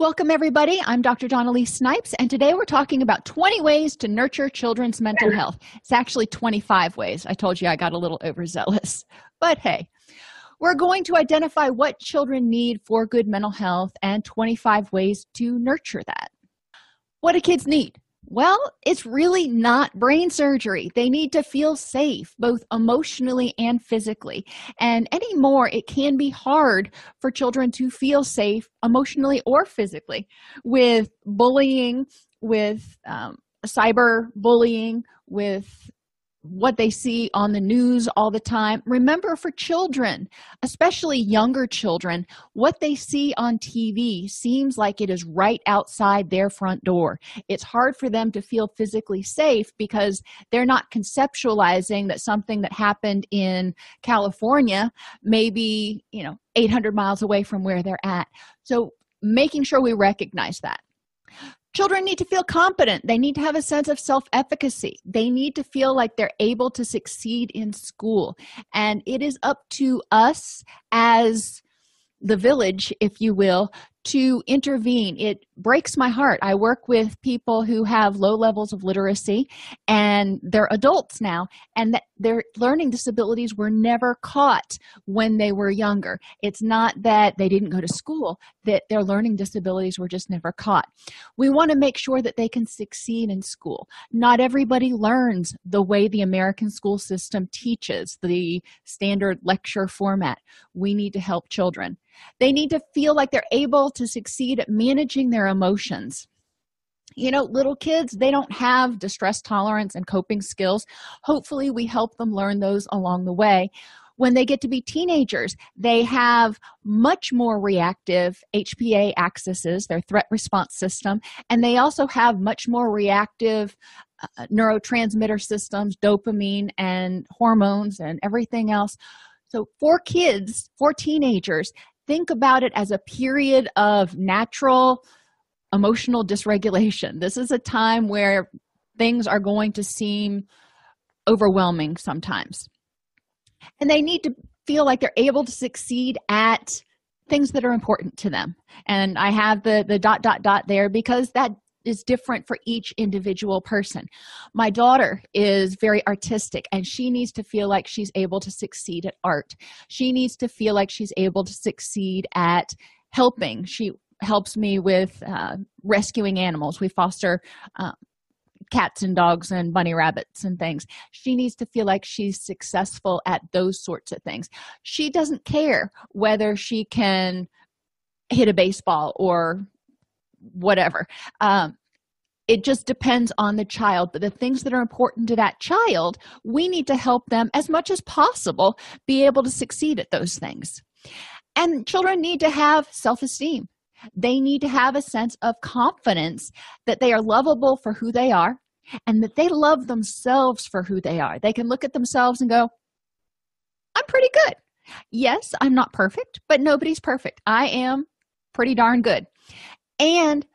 Welcome, everybody. I'm Dr. Dawn-Elise Snipes, and today we're talking about 20 ways to nurture children's mental health. It's actually 25 ways. I told you I got a little overzealous, but hey, we're going to identify what children need for good mental health and 25 ways to nurture that. What do kids need? Well, it's really not brain surgery. They need to feel safe, both emotionally and physically. And anymore, it can be hard for children to feel safe emotionally or physically with bullying, with um, cyber bullying, with what they see on the news all the time. Remember, for children, especially younger children, what they see on TV seems like it is right outside their front door. It's hard for them to feel physically safe because they're not conceptualizing that something that happened in California may be, you know, 800 miles away from where they're at. So, making sure we recognize that. Children need to feel competent. They need to have a sense of self efficacy. They need to feel like they're able to succeed in school. And it is up to us as the village, if you will, to intervene. It breaks my heart. I work with people who have low levels of literacy and they're adults now, and their learning disabilities were never caught when they were younger. It's not that they didn't go to school, that their learning disabilities were just never caught. We want to make sure that they can succeed in school. Not everybody learns the way the American school system teaches, the standard lecture format. We need to help children. They need to feel like they're able to succeed at managing their emotions. You know little kids they don't have distress tolerance and coping skills. Hopefully we help them learn those along the way. When they get to be teenagers they have much more reactive hpa axes their threat response system and they also have much more reactive uh, neurotransmitter systems dopamine and hormones and everything else. So for kids for teenagers think about it as a period of natural emotional dysregulation. This is a time where things are going to seem overwhelming sometimes. And they need to feel like they're able to succeed at things that are important to them. And I have the the dot dot dot there because that is different for each individual person. My daughter is very artistic and she needs to feel like she's able to succeed at art. She needs to feel like she's able to succeed at helping. She helps me with uh, rescuing animals. We foster uh, cats and dogs and bunny rabbits and things. She needs to feel like she's successful at those sorts of things. She doesn't care whether she can hit a baseball or whatever um, it just depends on the child. But the things that are important to that child we need to help them as much as possible be able to succeed at those things. And children need to have self-esteem. They need to have a sense of confidence that they are lovable for who they are and that they love themselves for who they are. They can look at themselves and go i'm pretty good. Yes i'm not perfect but nobody's perfect. I am pretty darn good. And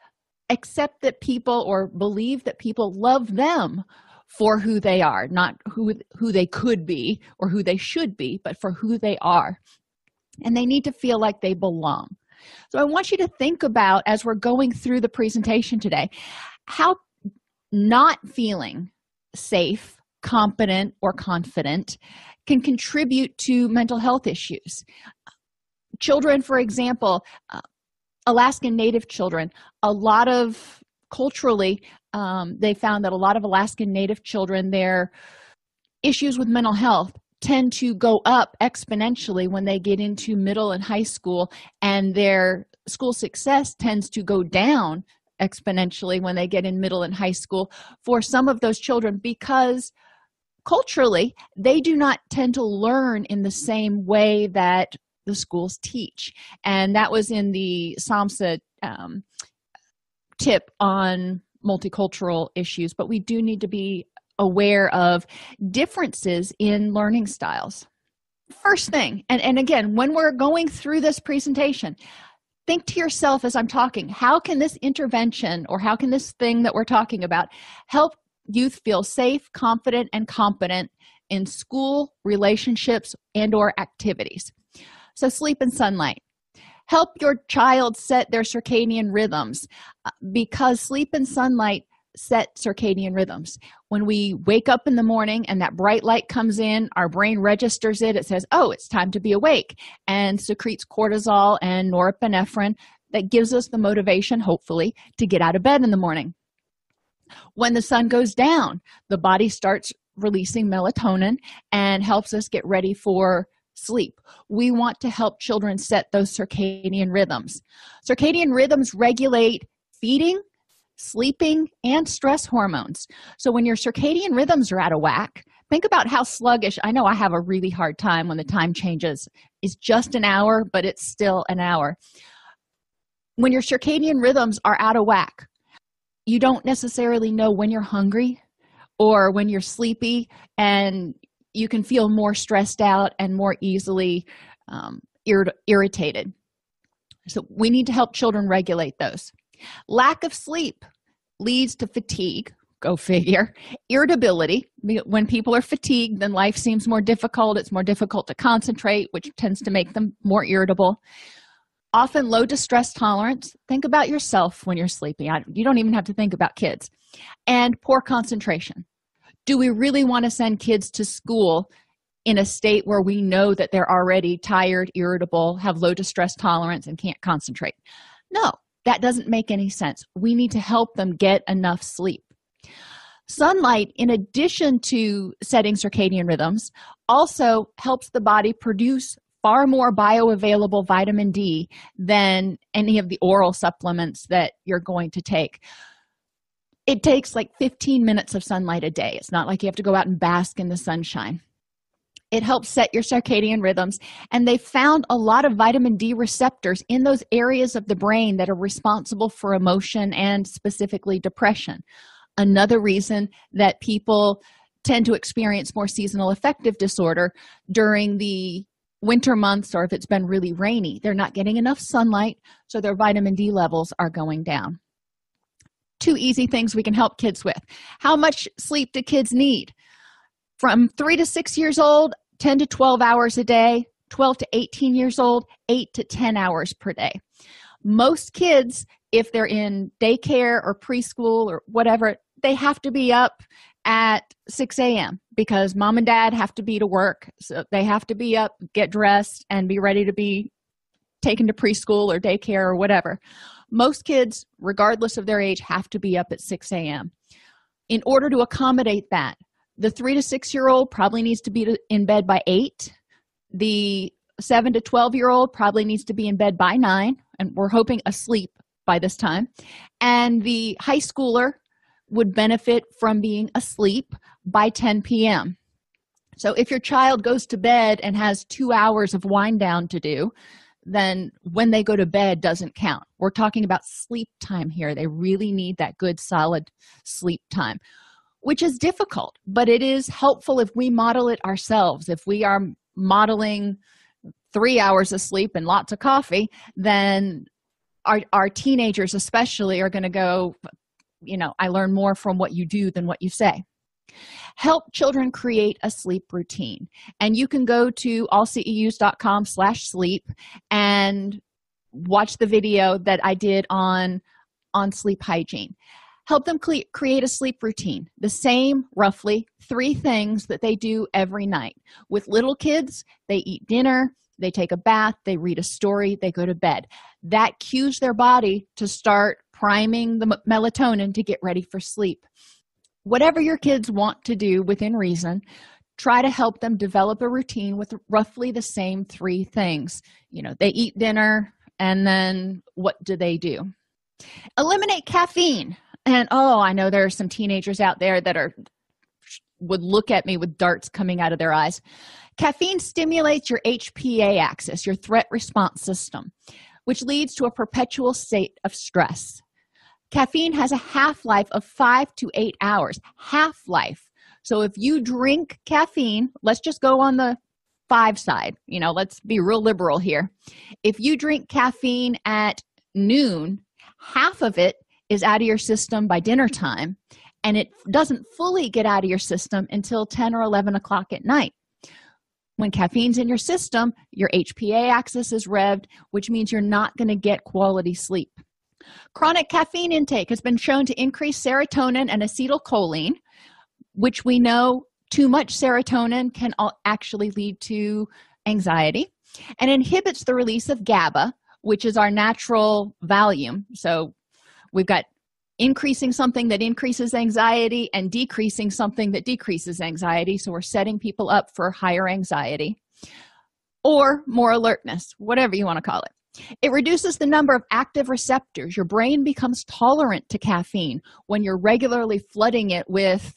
accept that people or believe that people love them for who they are not who who they could be or who they should be but for who they are. And they need to feel like they belong. So i want you to think about as we're going through the presentation today how not feeling safe competent or confident can contribute to mental health issues. Children for example uh, Alaskan Native children, a lot of culturally, um, they found that a lot of Alaskan Native children, their issues with mental health tend to go up exponentially when they get into middle and high school, and their school success tends to go down exponentially when they get in middle and high school for some of those children because culturally they do not tend to learn in the same way that the schools teach. And that was in the samhsa um, tip on multicultural issues but we do need to be aware of differences in learning styles. First thing and, and again when we're going through this presentation think to yourself as i'm talking how can this intervention or how can this thing that we're talking about help youth feel safe confident and competent in school relationships and or activities so, sleep and sunlight. help your child set their circadian rhythms uh, because sleep and sunlight set circadian rhythms. When we wake up in the morning and that bright light comes in, our brain registers it. It says, Oh, it's time to be awake, and secretes cortisol and norepinephrine that gives us the motivation, hopefully, to get out of bed in the morning. When the sun goes down, the body starts releasing melatonin and helps us get ready for sleep. We want to help children set those circadian rhythms. Circadian rhythms regulate feeding, sleeping, and stress hormones. So when your circadian rhythms are out of whack, think about how sluggish. I know I have a really hard time when the time changes. It's just an hour, but it's still an hour. When your circadian rhythms are out of whack, you don't necessarily know when you're hungry or when you're sleepy, and you can feel more stressed out and more easily um, ir- irritated. So, we need to help children regulate those. Lack of sleep leads to fatigue, go figure, irritability. When people are fatigued, then life seems more difficult. It's more difficult to concentrate, which tends to make them more irritable. Often low distress tolerance. Think about yourself when you're sleeping. you don't even have to think about kids. And poor concentration. Do we really want to send kids to school in a state where we know that they're already tired, irritable, have low distress tolerance, and can't concentrate? No, that doesn't make any sense. We need to help them get enough sleep. Sunlight, in addition to setting circadian rhythms, also helps the body produce far more bioavailable vitamin D than any of the oral supplements that you're going to take. It takes like 15 minutes of sunlight a day. It's not like you have to go out and bask in the sunshine. It helps set your circadian rhythms and they found a lot of vitamin d receptors in those areas of the brain that are responsible for emotion and specifically depression. Another reason that people tend to experience more seasonal affective disorder during the winter months or if it's been really rainy they're not getting enough sunlight so their vitamin d levels are going down two easy things we can help kids with. How much sleep do kids need? From three to six years old 10 to 12 hours a day 12 to 18 years old 8 to 10 hours per day. Most kids if they're in daycare or preschool or whatever they have to be up at 6 a.m because mom and dad have to be to work. So they have to be up get dressed and be ready to be taken to preschool or daycare or whatever most kids regardless of their age have to be up at 6 a.m in order to accommodate that the three to six year old probably needs to be in bed by eight. The seven to 12 year old probably needs to be in bed by nine and we're hoping asleep by this time. And the high schooler would benefit from being asleep by 10 p.m so if your child goes to bed and has two hours of wind down to do then when they go to bed doesn't count we're talking about sleep time here they really need that good solid sleep time which is difficult, but it is helpful if we model it ourselves. If we are modeling three hours of sleep and lots of coffee, then our, our teenagers, especially, are going to go, you know, I learn more from what you do than what you say. Help children create a sleep routine. And you can go to allceus.com slash sleep and watch the video that I did on on sleep hygiene. Help them cre- create a sleep routine. The same roughly three things that they do every night. With little kids they eat dinner they take a bath they read a story they go to bed. That cues their body to start priming the melatonin to get ready for sleep whatever your kids want to do within reason try to help them develop a routine with roughly the same three things. You know they eat dinner and then what do they do? Eliminate caffeine. And oh i know there are some teenagers out there that are would look at me with darts coming out of their eyes. Caffeine stimulates your hpa axis your threat response system which leads to a perpetual state of stress caffeine has a half-life of five to eight hours. Half-life. So if you drink caffeine let's just go on the five side. You know let's be real liberal here. If you drink caffeine at noon half of it is out of your system by dinner time and it doesn't fully get out of your system until 10 or 11 o'clock at night. When caffeine's in your system your hpa axis is revved which means you're not going to get quality sleep chronic caffeine intake has been shown to increase serotonin and acetylcholine which we know too much serotonin can actually lead to anxiety and inhibits the release of GABA, which is our natural Valium. So we've got increasing something that increases anxiety and decreasing something that decreases anxiety. So we're setting people up for higher anxiety or more alertness, whatever you want to call it. It reduces the number of active receptors. Your brain becomes tolerant to caffeine when you're regularly flooding it with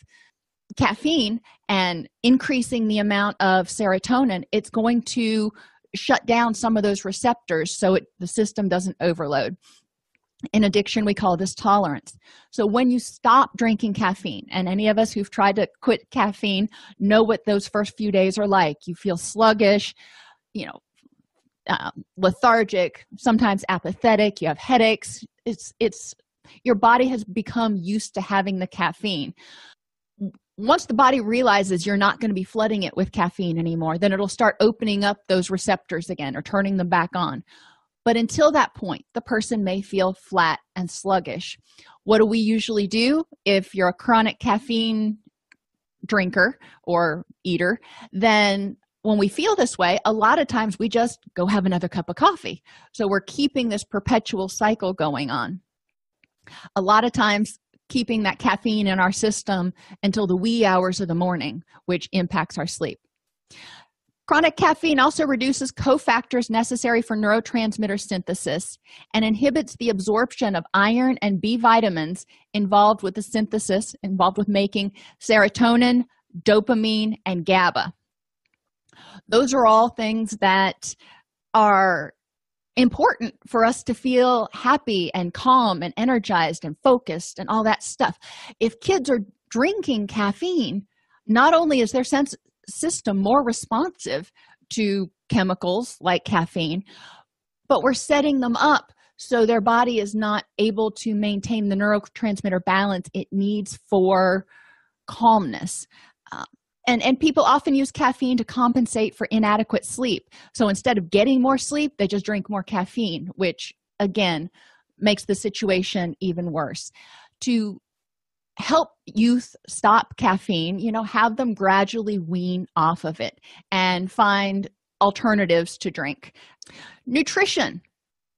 caffeine and increasing the amount of serotonin. It's going to shut down some of those receptors so it, the system doesn't overload in addiction we call this tolerance so when you stop drinking caffeine and any of us who've tried to quit caffeine know what those first few days are like you feel sluggish you know uh, lethargic sometimes apathetic you have headaches. It's it's your body has become used to having the caffeine. Once the body realizes you're not going to be flooding it with caffeine anymore then it'll start opening up those receptors again or turning them back on. But until that point the person may feel flat and sluggish. What do we usually do if you're a chronic caffeine drinker or eater? Then when we feel this way a lot of times we just go have another cup of coffee so we're keeping this perpetual cycle going on a lot of times keeping that caffeine in our system until the wee hours of the morning, which impacts our sleep. Chronic caffeine also reduces cofactors necessary for neurotransmitter synthesis and inhibits the absorption of iron and B vitamins involved with the synthesis, involved with making serotonin, dopamine, and GABA. Those are all things that are important for us to feel happy and calm and energized and focused and all that stuff. If kids are drinking caffeine, not only is their sense system more responsive to chemicals like caffeine, but we're setting them up so their body is not able to maintain the neurotransmitter balance it needs for calmness. And and people often use caffeine to compensate for inadequate sleep. So instead of getting more sleep they just drink more caffeine which again makes the situation even worse. To help youth stop caffeine you know have them gradually wean off of it and find alternatives to drink. Nutrition.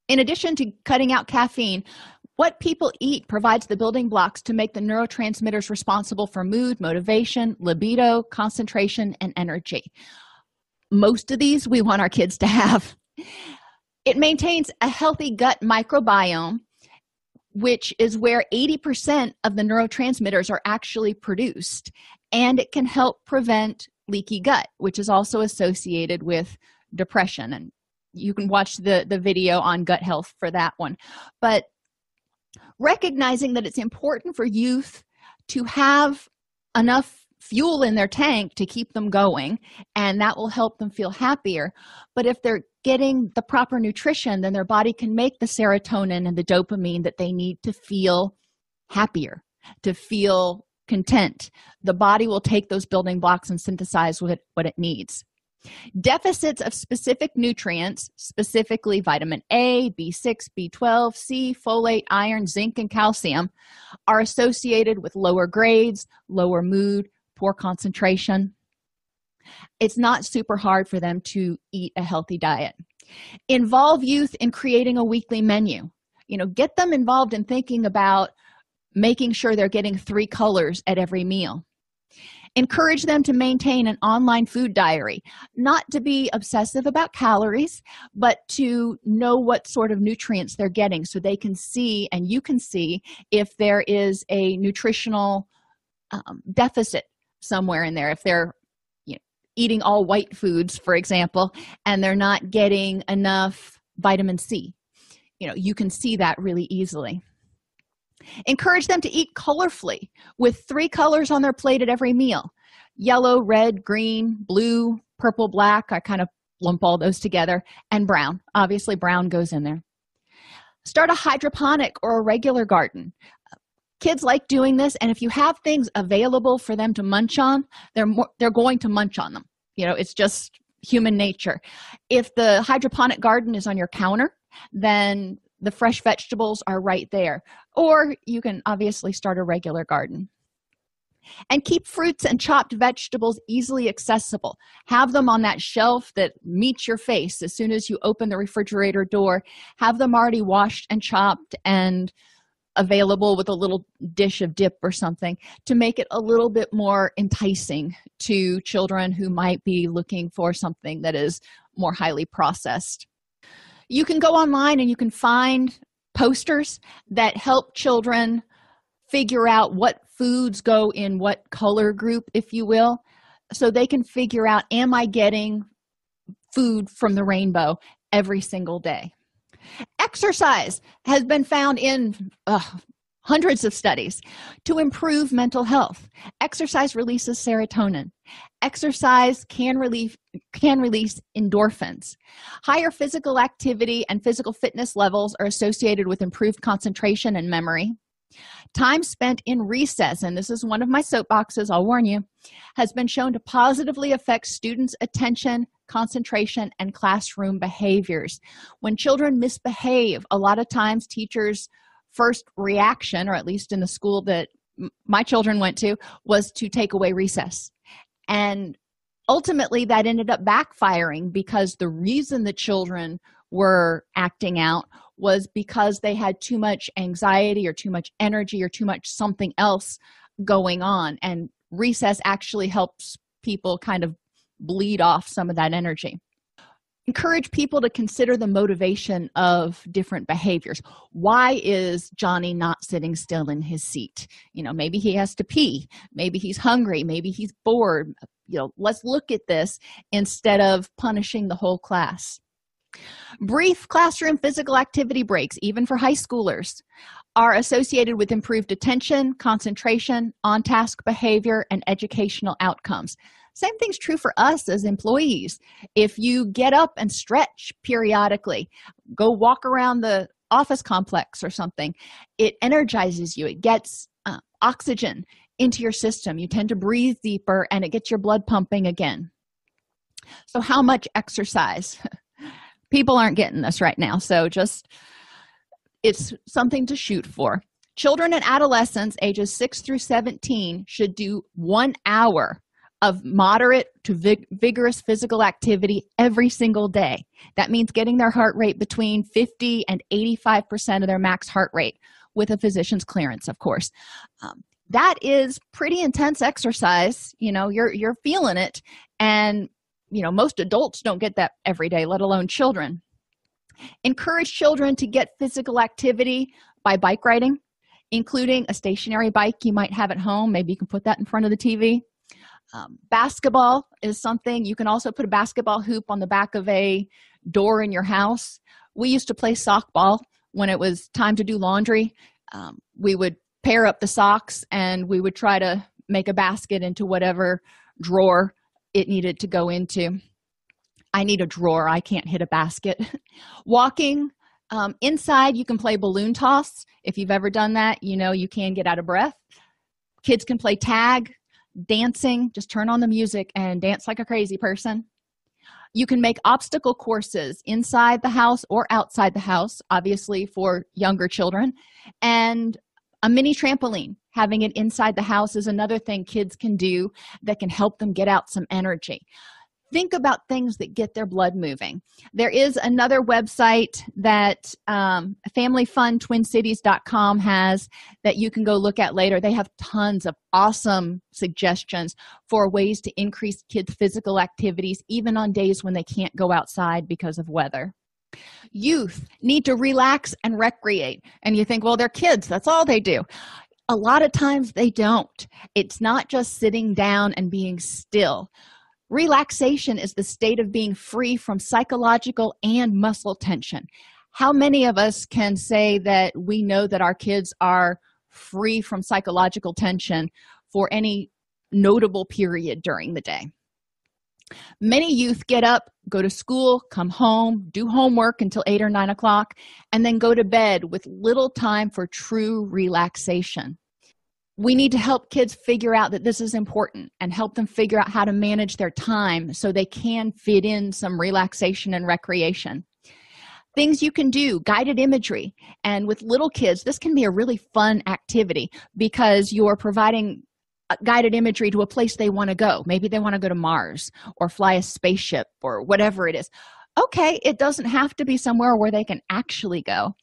In addition to cutting out caffeine what people eat provides the building blocks to make the neurotransmitters responsible for mood, motivation, libido, concentration, and energy. Most of these we want our kids to have. It maintains a healthy gut microbiome, which is where 80% of the neurotransmitters are actually produced, and it can help prevent leaky gut, which is also associated with depression. And you can watch the, the video on gut health for that one. But recognizing that it's important for youth to have enough fuel in their tank to keep them going and that will help them feel happier. But if they're getting the proper nutrition then their body can make the serotonin and the dopamine that they need to feel happier to feel content. The body will take those building blocks and synthesize what it, what it needs Deficits of specific nutrients, specifically vitamin A, B6, B12, C, folate, iron, zinc, and calcium, are associated with lower grades, lower mood, poor concentration. It's not super hard for them to eat a healthy diet. Involve youth in creating a weekly menu. You know, get them involved in thinking about making sure they're getting three colors at every meal encourage them to maintain an online food diary not to be obsessive about calories but to know what sort of nutrients they're getting so they can see and you can see if there is a nutritional um, deficit somewhere in there if they're you know, eating all white foods for example and they're not getting enough vitamin c. You know you can see that really easily encourage them to eat colorfully with three colors on their plate at every meal. Yellow red green blue purple black i kind of lump all those together and brown. Obviously brown goes in there. Start a hydroponic or a regular garden. Kids like doing this and if you have things available for them to munch on they're more they're going to munch on them. You know it's just human nature. If the hydroponic garden is on your counter then the fresh vegetables are right there. Or you can obviously start a regular garden. And keep fruits and chopped vegetables easily accessible. Have them on that shelf that meets your face as soon as you open the refrigerator door. Have them already washed and chopped and available with a little dish of dip or something to make it a little bit more enticing to children who might be looking for something that is more highly processed you can go online and you can find posters that help children figure out what foods go in what color group if you will so they can figure out am i getting food from the rainbow every single day? Exercise has been found in uh, hundreds of studies to improve mental health. Exercise releases serotonin. Exercise can relieve can release endorphins. Higher physical activity and physical fitness levels are associated with improved concentration and memory. Time spent in recess and this is one of my soapboxes i'll warn you has been shown to positively affect students attention concentration and classroom behaviors. When children misbehave a lot of times teachers first reaction or at least in the school that my children went to was to take away recess. And ultimately that ended up backfiring because the reason the children were acting out was because they had too much anxiety or too much energy or too much something else going on. And recess actually helps people kind of bleed off some of that energy encourage people to consider the motivation of different behaviors. Why is johnny not sitting still in his seat? You know maybe he has to pee. Maybe he's hungry. Maybe he's bored. You know let's look at this instead of punishing the whole class. Brief classroom physical activity breaks even for high schoolers are associated with improved attention concentration on task behavior and educational outcomes same thing's true for us as employees. If you get up and stretch periodically go walk around the office complex or something it energizes you. It gets uh, oxygen into your system. You tend to breathe deeper and it gets your blood pumping again. So how much exercise? People aren't getting this right now so just it's something to shoot for. Children and adolescents ages 6 through 17 should do one hour of moderate to vig- vigorous physical activity every single day. That means getting their heart rate between 50 and 85% of their max heart rate with a physician's clearance, of course. Um, that is pretty intense exercise. You know, you're you're feeling it, and you know most adults don't get that every day, let alone children. Encourage children to get physical activity by bike riding, including a stationary bike you might have at home. Maybe you can put that in front of the TV um, basketball is something you can also put a basketball hoop on the back of a door in your house. We used to play sockball when it was time to do laundry. Um, we would pair up the socks and we would try to make a basket into whatever drawer it needed to go into. I need a drawer. I can't hit a basket. Walking um, inside you can play balloon toss. If you've ever done that you know you can get out of breath. Kids can play tag dancing just turn on the music and dance like a crazy person. You can make obstacle courses inside the house or outside the house obviously for younger children. And a mini trampoline having it inside the house is another thing kids can do that can help them get out some energy think about things that get their blood moving. There is another website that um, familyfuntwincities.com has that you can go look at later. They have tons of awesome suggestions for ways to increase kids physical activities even on days when they can't go outside because of weather. Youth need to relax and recreate and you think well they're kids that's all they do. A lot of times they don't. It's not just sitting down and being still Relaxation is the state of being free from psychological and muscle tension. How many of us can say that we know that our kids are free from psychological tension for any notable period during the day? Many youth get up, go to school, come home, do homework until 8 or 9 o'clock, and then go to bed with little time for true relaxation. We need to help kids figure out that this is important and help them figure out how to manage their time so they can fit in some relaxation and recreation. Things you can do guided imagery. And with little kids this can be a really fun activity because you're providing uh, guided imagery to a place they want to go. Maybe they want to go to mars or fly a spaceship or whatever it is. Okay it doesn't have to be somewhere where they can actually go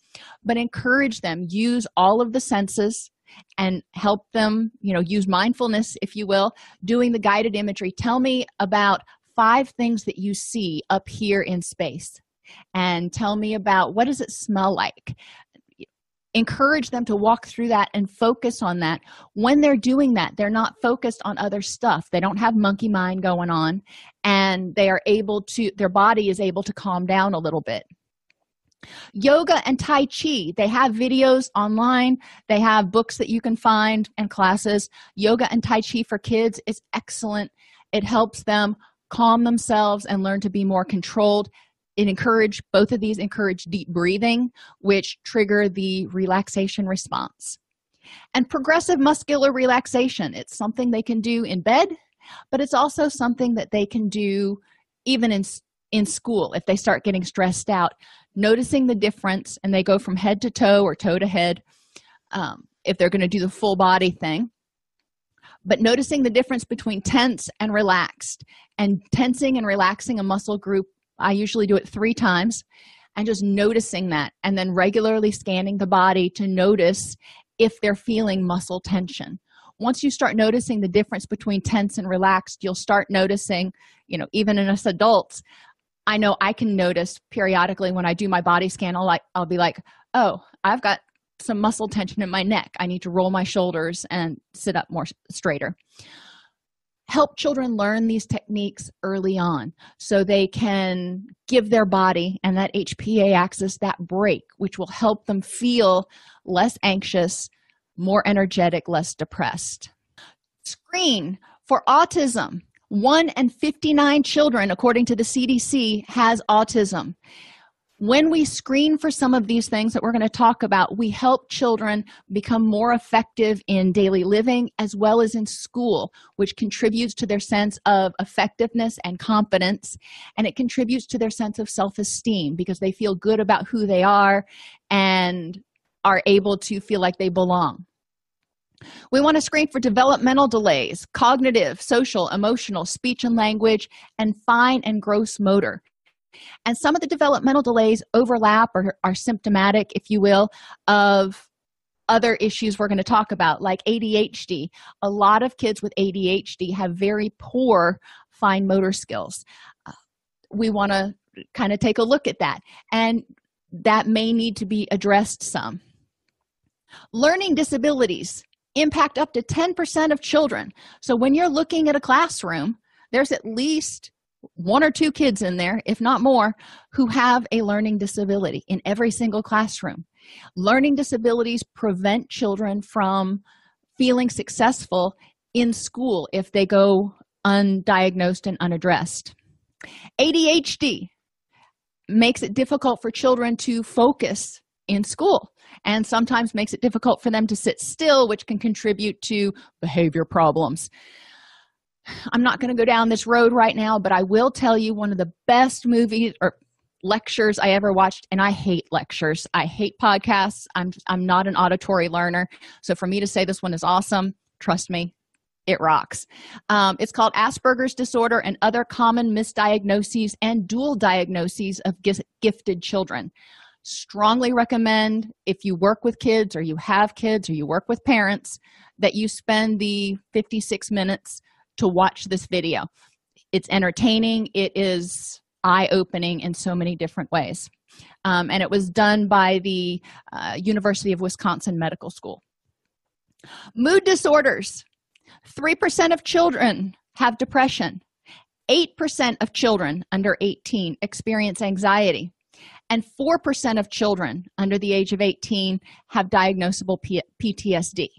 but encourage them use all of the senses and help them you know use mindfulness if you will doing the guided imagery. Tell me about five things that you see up here in space and tell me about what does it smell like? Encourage them to walk through that and focus on that. When they're doing that they're not focused on other stuff. They don't have monkey mind going on and they are able to their body is able to calm down a little bit yoga and tai chi they have videos online. They have books that you can find and classes. Yoga and tai chi for kids is excellent. It helps them calm themselves and learn to be more controlled. It encourage both of these encourage deep breathing which trigger the relaxation response. And progressive muscular relaxation it's something they can do in bed but it's also something that they can do even in in school if they start getting stressed out noticing the difference and they go from head to toe or toe to head um, if they're going to do the full body thing. But noticing the difference between tense and relaxed and tensing and relaxing a muscle group i usually do it three times and just noticing that and then regularly scanning the body to notice if they're feeling muscle tension. Once you start noticing the difference between tense and relaxed you'll start noticing you know even in us adults i know i can notice periodically when i do my body scan i'll like i'll be like oh i've got some muscle tension in my neck. I need to roll my shoulders and sit up more straighter. Help children learn these techniques early on so they can give their body and that hpa axis that break which will help them feel less anxious more energetic less depressed. Screen for autism 1 and 59 children according to the cdc has autism. When we screen for some of these things that we're going to talk about we help children become more effective in daily living as well as in school which contributes to their sense of effectiveness and confidence and it contributes to their sense of self-esteem because they feel good about who they are and are able to feel like they belong we want to screen for developmental delays cognitive social emotional speech and language and fine and gross motor. And some of the developmental delays overlap or are symptomatic if you will of other issues we're going to talk about like adhd a lot of kids with adhd have very poor fine motor skills. Uh, we want to kind of take a look at that and that may need to be addressed some. Learning disabilities impact up to 10% of children. So when you're looking at a classroom there's at least one or two kids in there if not more who have a learning disability in every single classroom. Learning disabilities prevent children from feeling successful in school if they go undiagnosed and unaddressed. Adhd makes it difficult for children to focus in school and sometimes makes it difficult for them to sit still which can contribute to behavior problems. I'm not going to go down this road right now but i will tell you one of the best movies or lectures i ever watched and i hate lectures. I hate podcasts. I'm i'm not an auditory learner. So for me to say this one is awesome trust me it rocks. Um, it's called asperger's disorder and other common misdiagnoses and dual diagnoses of gifted children strongly recommend if you work with kids or you have kids or you work with parents that you spend the 56 minutes to watch this video. It's entertaining. It is eye-opening in so many different ways. Um, and it was done by the uh, university of wisconsin medical school. Mood disorders. 3% of children have depression. 8% of children under 18 experience anxiety and 4% of children under the age of 18 have diagnosable P- PTSD.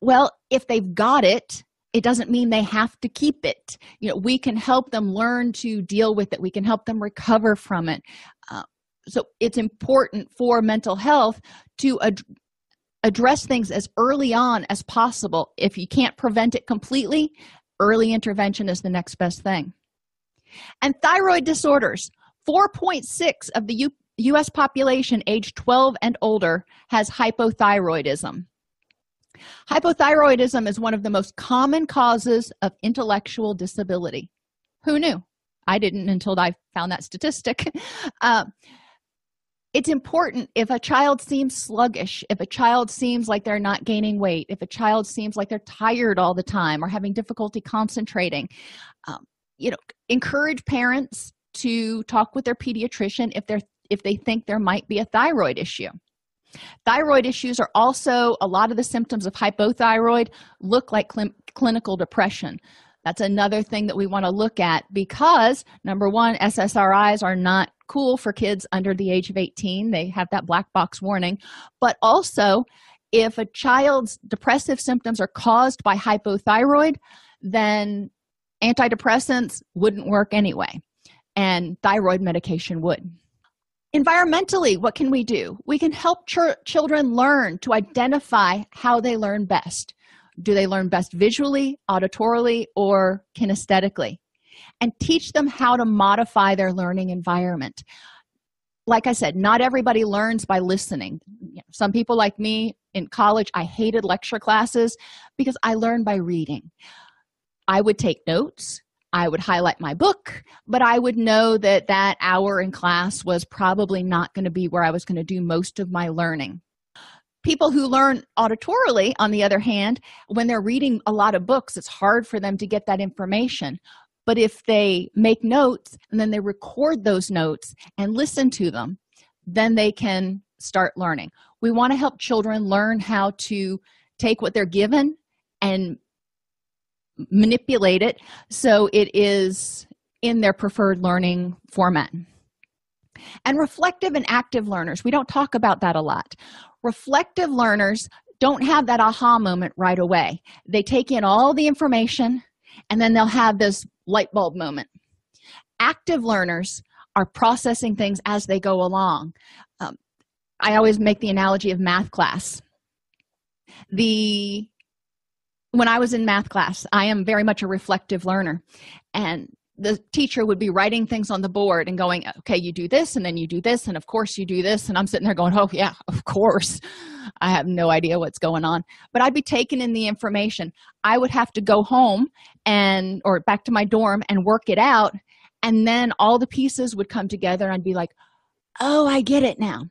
Well, if they've got it, it doesn't mean they have to keep it. You know, we can help them learn to deal with it, we can help them recover from it. Uh, so it's important for mental health to ad- address things as early on as possible if you can't prevent it completely early intervention is the next best thing and thyroid disorders 4.6 of the U- us population age 12 and older has hypothyroidism. Hypothyroidism is one of the most common causes of intellectual disability. Who knew? I didn't until i found that statistic. Uh, it's important if a child seems sluggish if a child seems like they're not gaining weight if a child seems like they're tired all the time or having difficulty concentrating um, you know encourage parents to talk with their pediatrician if they're if they think there might be a thyroid issue. Thyroid issues are also a lot of the symptoms of hypothyroid look like cl clinical depression. That's another thing that we want to look at because number one ssris are not cool for kids under the age of 18 they have that black box warning. But also if a child's depressive symptoms are caused by hypothyroid then antidepressants wouldn't work anyway and thyroid medication would. Environmentally what can we do? We can help ch children learn to identify how they learn best. Do they learn best visually auditorily or kinesthetically? And teach them how to modify their learning environment. Like i said not everybody learns by listening. Some people like me in college i hated lecture classes because i learned by reading. I would take notes i would highlight my book but i would know that that hour in class was probably not going to be where i was going to do most of my learning. People who learn auditorily on the other hand when they're reading a lot of books it's hard for them to get that information. But if they make notes and then they record those notes and listen to them then they can start learning. We want to help children learn how to take what they're given and manipulate it so it is in their preferred learning format. And reflective and active learners we don't talk about that a lot. Reflective learners don't have that aha moment right away. They take in all the information and then they'll have this light bulb moment. Active learners are processing things as they go along. Um, i always make the analogy of math class. The when i was in math class i am very much a reflective learner. And the teacher would be writing things on the board and going okay you do this and then you do this and of course you do this. And i'm sitting there going oh yeah of course. I have no idea what's going on. But i'd be taking in the information. I would have to go home and or back to my dorm and work it out and then all the pieces would come together and I'd be like oh i get it now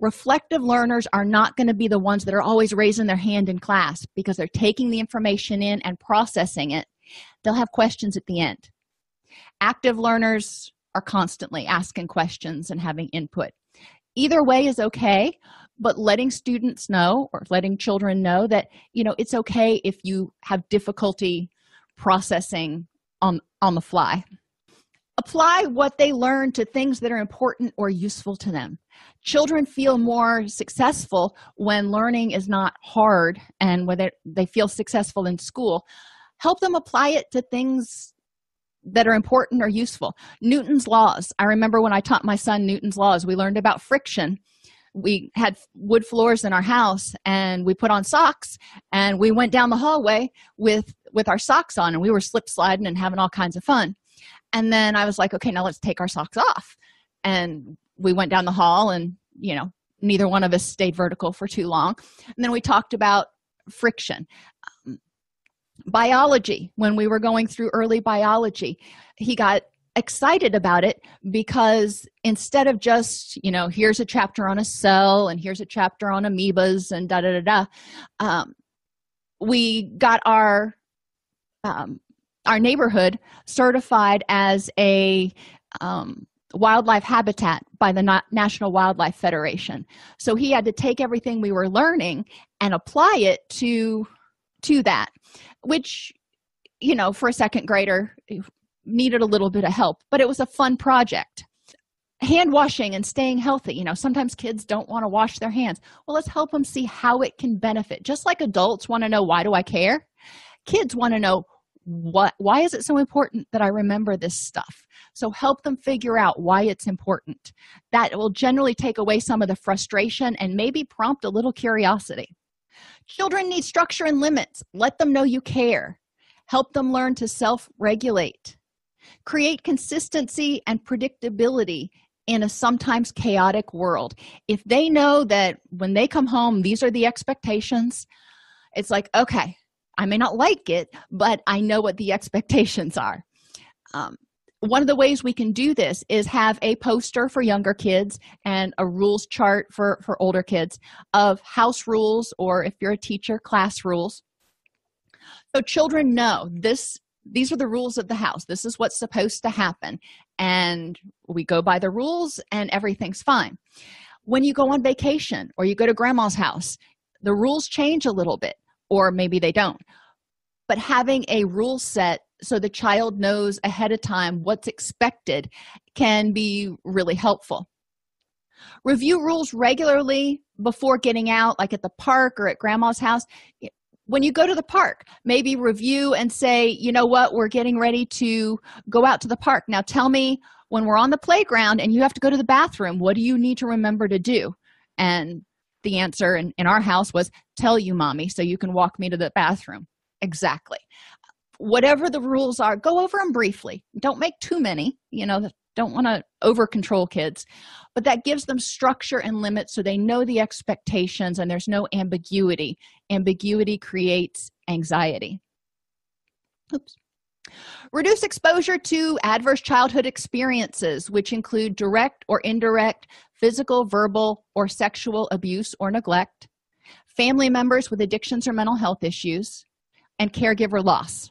reflective learners are not going to be the ones that are always raising their hand in class because they're taking the information in and processing it. They'll have questions at the end. Active learners are constantly asking questions and having input. Either way is okay but letting students know or letting children know that you know it's okay if you have difficulty processing on on the fly apply what they learn to things that are important or useful to them. Children feel more successful when learning is not hard and whether they feel successful in school. Help them apply it to things that are important or useful. Newton's laws. I remember when i taught my son newton's laws we learned about friction. We had wood floors in our house and we put on socks and we went down the hallway with with our socks on and we were slip sliding and having all kinds of fun and then i was like okay now let's take our socks off. And we went down the hall and you know neither one of us stayed vertical for too long. And then we talked about friction. Um, biology when we were going through early biology he got excited about it because instead of just you know here's a chapter on a cell and here's a chapter on amoebas and da da da da um, we got our um, our neighborhood certified as a um, wildlife habitat by the Na national wildlife federation. So he had to take everything we were learning and apply it to to that which you know for a second grader needed a little bit of help but it was a fun project. Hand washing and staying healthy you know sometimes kids don't want to wash their hands. Well let's help them see how it can benefit. Just like adults want to know why do i care? Kids want to know what why is it so important that i remember this stuff? So help them figure out why it's important. That will generally take away some of the frustration and maybe prompt a little curiosity. Children need structure and limits. Let them know you care. Help them learn to self-regulate. Create consistency and predictability in a sometimes chaotic world. If they know that when they come home these are the expectations it's like okay i may not like it but i know what the expectations are. Um, one of the ways we can do this is have a poster for younger kids and a rules chart for for older kids of house rules or if you're a teacher class rules. So children know this these are the rules of the house. This is what's supposed to happen. And we go by the rules and everything's fine. When you go on vacation or you go to grandma's house the rules change a little bit or maybe they don't. But having a rule set so the child knows ahead of time what's expected can be really helpful. Review rules regularly before getting out like at the park or at grandma's house. When you go to the park maybe review and say you know what? We're getting ready to go out to the park. Now tell me when we're on the playground and you have to go to the bathroom what do you need to remember to do? And the answer in, in our house was tell you mommy so you can walk me to the bathroom. Exactly. Whatever the rules are go over them briefly. Don't make too many you know don't want to over control kids but that gives them structure and limits so they know the expectations and there's no ambiguity. Ambiguity creates anxiety. Oops. Reduce exposure to adverse childhood experiences which include direct or indirect physical verbal or sexual abuse or neglect family members with addictions or mental health issues and caregiver loss.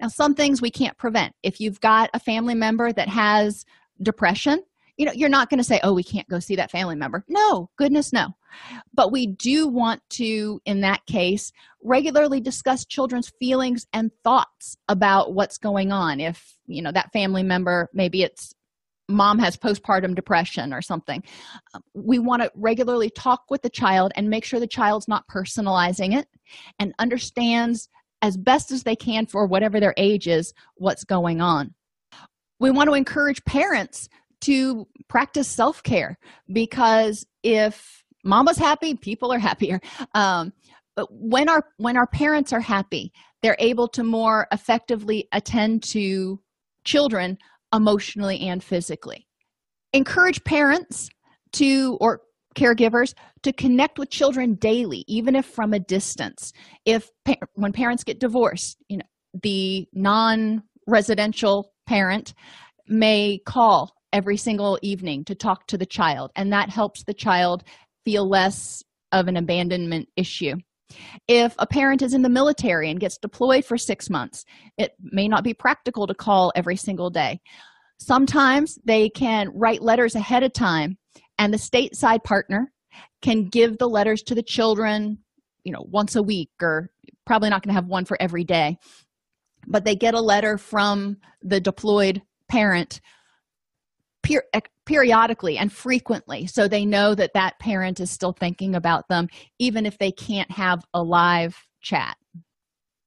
Now some things we can't prevent. If you've got a family member that has depression you know you're not going to say oh we can't go see that family member. No goodness no. But we do want to in that case regularly discuss children's feelings and thoughts about what's going on. If you know that family member maybe it's mom has postpartum depression or something we want to regularly talk with the child and make sure the child's not personalizing it and understands as best as they can for whatever their age is what's going on. We want to encourage parents to practice self-care because if mama's happy people are happier. Um, but when our when our parents are happy they're able to more effectively attend to children emotionally and physically. Encourage parents to or caregivers to connect with children daily even if from a distance. If when parents get divorced you know the non-residential parent may call every single evening to talk to the child and that helps the child feel less of an abandonment issue if a parent is in the military and gets deployed for six months it may not be practical to call every single day. Sometimes they can write letters ahead of time and the stateside partner can give the letters to the children you know once a week or probably not going to have one for every day. But they get a letter from the deployed parent periodically and frequently so they know that that parent is still thinking about them even if they can't have a live chat.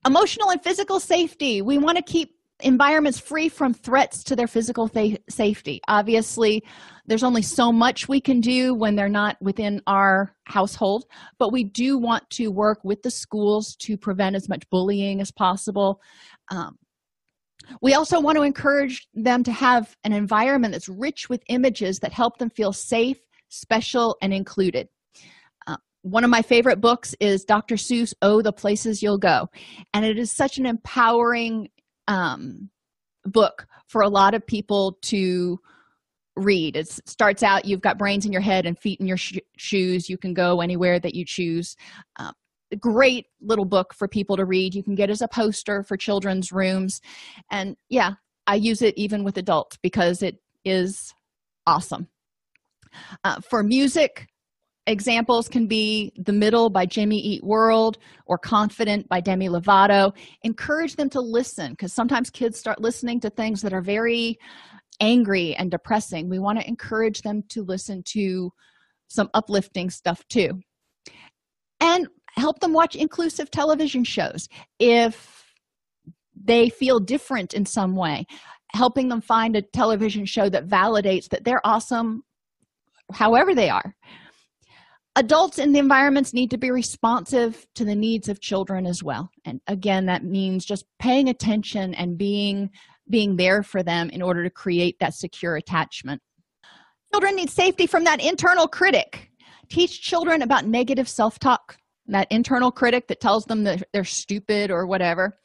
Emotional and physical safety. We want to keep environments free from threats to their physical safety. Obviously there's only so much we can do when they're not within our household but we do want to work with the schools to prevent as much bullying as possible. Um, we also want to encourage them to have an environment that's rich with images that help them feel safe special and included. Uh, one of my favorite books is dr seuss oh the places you'll go. And it is such an empowering um, book for a lot of people to read. It starts out you've got brains in your head and feet in your sh- shoes. You can go anywhere that you choose. Uh, great little book for people to read. You can get as a poster for children's rooms. And yeah i use it even with adults because it is awesome. Uh, for music examples can be the middle by jimmy eat world or confident by demi lovato. Encourage them to listen because sometimes kids start listening to things that are very angry and depressing. We want to encourage them to listen to some uplifting stuff too. And help them watch inclusive television shows if they feel different in some way. Helping them find a television show that validates that they're awesome however they are. Adults in the environments need to be responsive to the needs of children as well. And again that means just paying attention and being being there for them in order to create that secure attachment. Children need safety from that internal critic. Teach children about negative self-talk that internal critic that tells them that they're stupid or whatever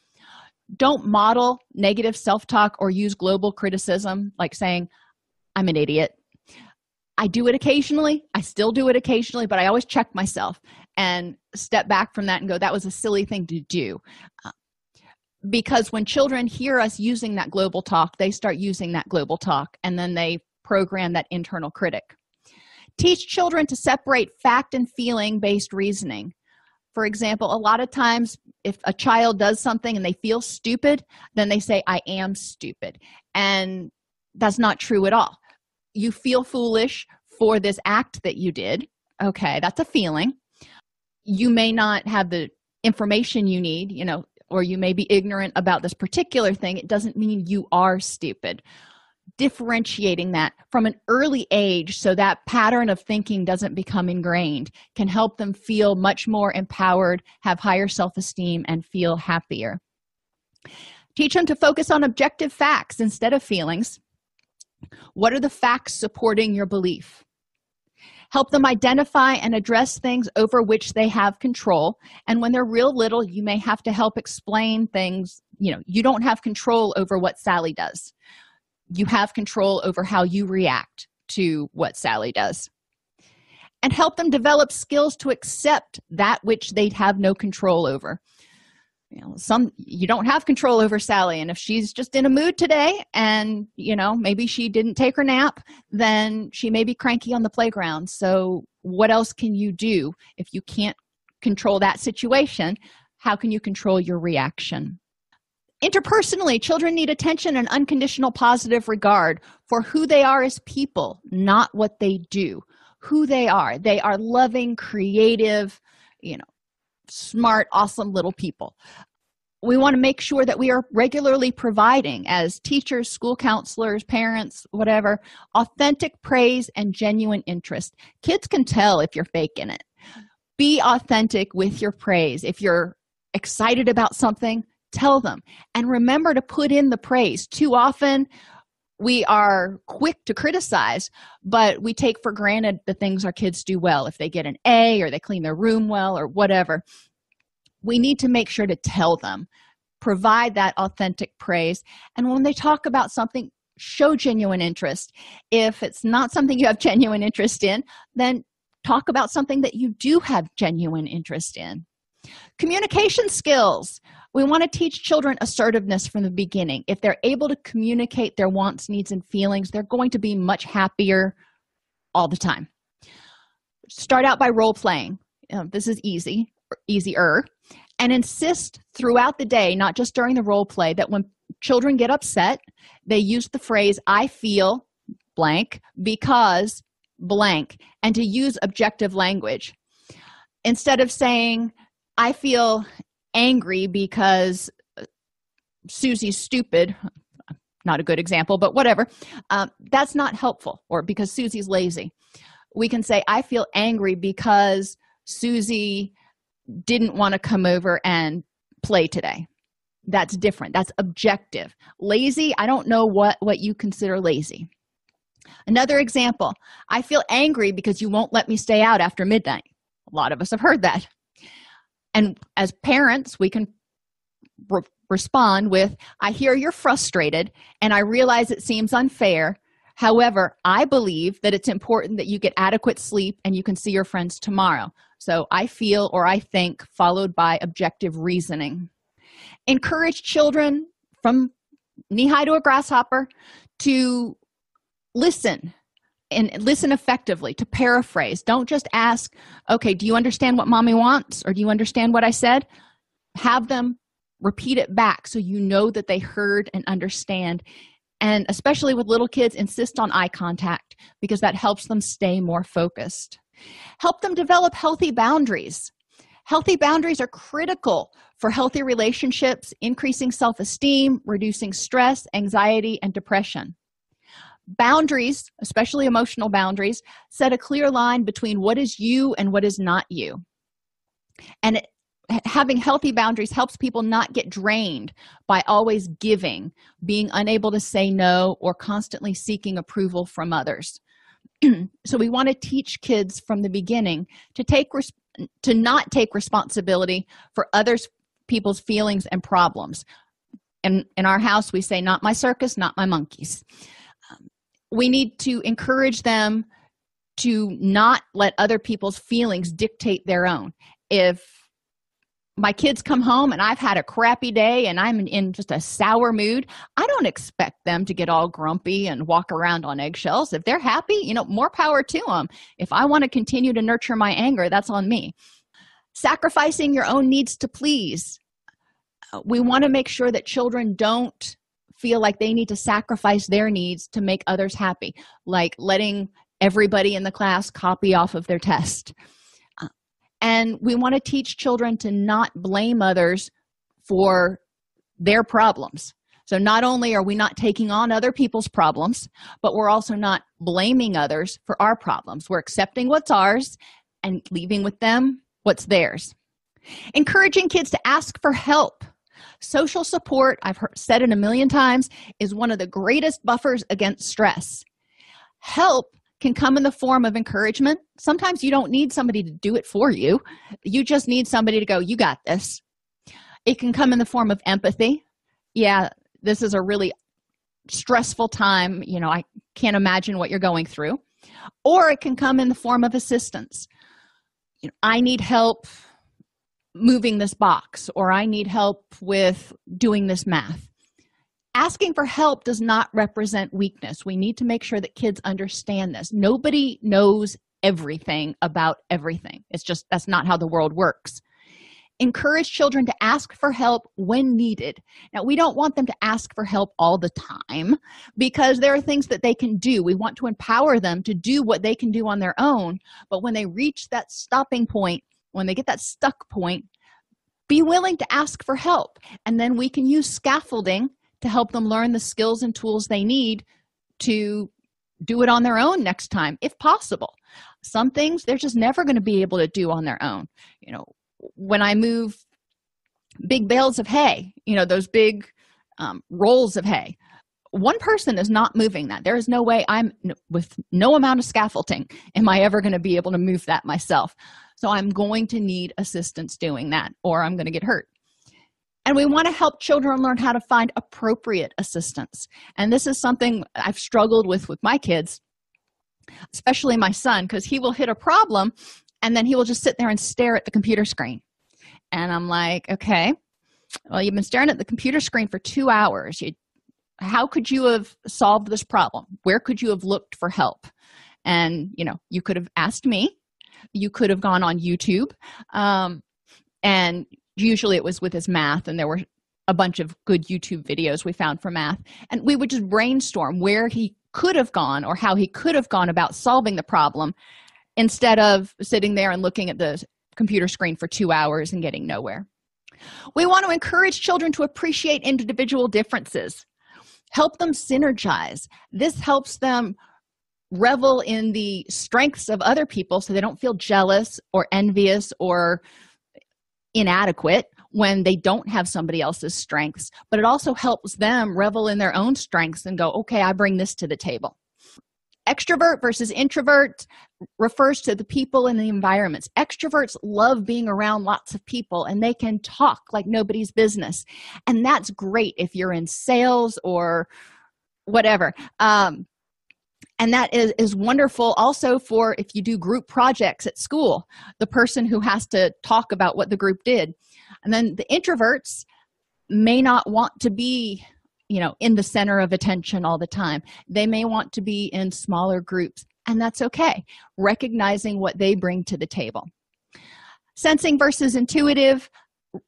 don't model negative self-talk or use global criticism like saying i'm an idiot. I do it occasionally. I still do it occasionally but i always check myself and step back from that and go that was a silly thing to do. Uh, because when children hear us using that global talk they start using that global talk and then they program that internal critic. Teach children to separate fact and feeling based reasoning for example a lot of times if a child does something and they feel stupid then they say i am stupid. And that's not true at all. You feel foolish for this act that you did. Okay that's a feeling. You may not have the information you need you know or you may be ignorant about this particular thing. It doesn't mean you are stupid differentiating that from an early age so that pattern of thinking doesn't become ingrained can help them feel much more empowered have higher self-esteem and feel happier. Teach them to focus on objective facts instead of feelings. What are the facts supporting your belief? Help them identify and address things over which they have control. And when they're real little you may have to help explain things you know you don't have control over what sally does you have control over how you react to what Sally does. And help them develop skills to accept that which they have no control over. You know, some you don't have control over Sally, and if she's just in a mood today and you know, maybe she didn't take her nap, then she may be cranky on the playground. So, what else can you do if you can't control that situation? How can you control your reaction? Interpersonally, children need attention and unconditional positive regard for who they are as people, not what they do. Who they are. They are loving, creative, you know, smart, awesome little people. We want to make sure that we are regularly providing, as teachers, school counselors, parents, whatever, authentic praise and genuine interest. Kids can tell if you're faking it. Be authentic with your praise. If you're excited about something, tell them. And remember to put in the praise. Too often we are quick to criticize but we take for granted the things our kids do well. If they get an a or they clean their room well or whatever we need to make sure to tell them. Provide that authentic praise. And when they talk about something show genuine interest. If it's not something you have genuine interest in then talk about something that you do have genuine interest in. Communication skills we want to teach children assertiveness from the beginning. If they're able to communicate their wants needs and feelings they're going to be much happier all the time. Start out by role playing uh, this is easy easier. And insist throughout the day not just during the role play that when children get upset they use the phrase i feel blank because blank and to use objective language. Instead of saying I feel angry because Susie's stupid. Not a good example, but whatever. Um, that's not helpful, or because Susie's lazy. We can say, I feel angry because Susie didn't want to come over and play today. That's different. That's objective. Lazy, I don't know what, what you consider lazy. Another example I feel angry because you won't let me stay out after midnight. A lot of us have heard that and as parents we can re- respond with i hear you're frustrated and i realize it seems unfair. However i believe that it's important that you get adequate sleep and you can see your friends tomorrow. So i feel or i think followed by objective reasoning. Encourage children from knee high to a grasshopper to listen and listen effectively to paraphrase. Don't just ask okay do you understand what mommy wants or do you understand what i said? Have them repeat it back so you know that they heard and understand. And especially with little kids insist on eye contact because that helps them stay more focused. Help them develop healthy boundaries. Healthy boundaries are critical for healthy relationships increasing self-esteem reducing stress anxiety and depression boundaries especially emotional boundaries set a clear line between what is you and what is not you. And it, having healthy boundaries helps people not get drained by always giving being unable to say no or constantly seeking approval from others. So we want to teach kids from the beginning to take res- to not take responsibility for others people's feelings and problems. And in our house we say not my circus not my monkeys we need to encourage them to not let other people's feelings dictate their own if my kids come home and I've had a crappy day and I'm in just a sour mood, I don't expect them to get all grumpy and walk around on eggshells. If they're happy, you know, more power to them. If I want to continue to nurture my anger, that's on me. Sacrificing your own needs to please. Uh, we want to make sure that children don't feel like they need to sacrifice their needs to make others happy, like letting everybody in the class copy off of their test. Uh, and we want to teach children to not blame others for their problems. So not only are we not taking on other people's problems but we're also not blaming others for our problems. We're accepting what's ours and leaving with them what's theirs. Encouraging kids to ask for help social support i've heard, said it a million times is one of the greatest buffers against stress help can come in the form of encouragement. Sometimes you don't need somebody to do it for you, you just need somebody to go, You got this. It can come in the form of empathy. Yeah, this is a really stressful time. You know, I can't imagine what you're going through. Or it can come in the form of assistance. You know, I need help moving this box, or I need help with doing this math. Asking for help does not represent weakness. We need to make sure that kids understand this. Nobody knows everything about everything. It's just that's not how the world works. Encourage children to ask for help when needed. Now we don't want them to ask for help all the time because there are things that they can do. We want to empower them to do what they can do on their own. But when they reach that stopping point when they get that stuck point be willing to ask for help. And then we can use scaffolding to help them learn the skills and tools they need to do it on their own next time if possible. Some things they're just never going to be able to do on their own. You know when i move big bales of hay you know those big um, rolls of hay one person is not moving that. There is no way i'm with no amount of scaffolding am i ever going to be able to move that myself. So i'm going to need assistance doing that or i'm going to get hurt. And we want to help children learn how to find appropriate assistance. And this is something i've struggled with with my kids especially my son because he will hit a problem and then he will just sit there and stare at the computer screen. And i'm like okay well you've been staring at the computer screen for two hours. You, how could you have solved this problem? Where could you have looked for help? And you know you could have asked me. You could have gone on youtube. Um, and usually it was with his math and there were a bunch of good youtube videos we found for math. And we would just brainstorm where he could have gone or how he could have gone about solving the problem instead of sitting there and looking at the computer screen for two hours and getting nowhere. We want to encourage children to appreciate individual differences help them synergize. This helps them revel in the strengths of other people so they don't feel jealous or envious or inadequate when they don't have somebody else's strengths. But it also helps them revel in their own strengths and go okay i bring this to the table extrovert versus introvert refers to the people in the environments. Extroverts love being around lots of people and they can talk like nobody's business. And that's great if you're in sales or whatever. Um, and that is, is wonderful also for if you do group projects at school the person who has to talk about what the group did. And then the introverts may not want to be you know in the center of attention all the time. They may want to be in smaller groups and that's okay recognizing what they bring to the table. Sensing versus intuitive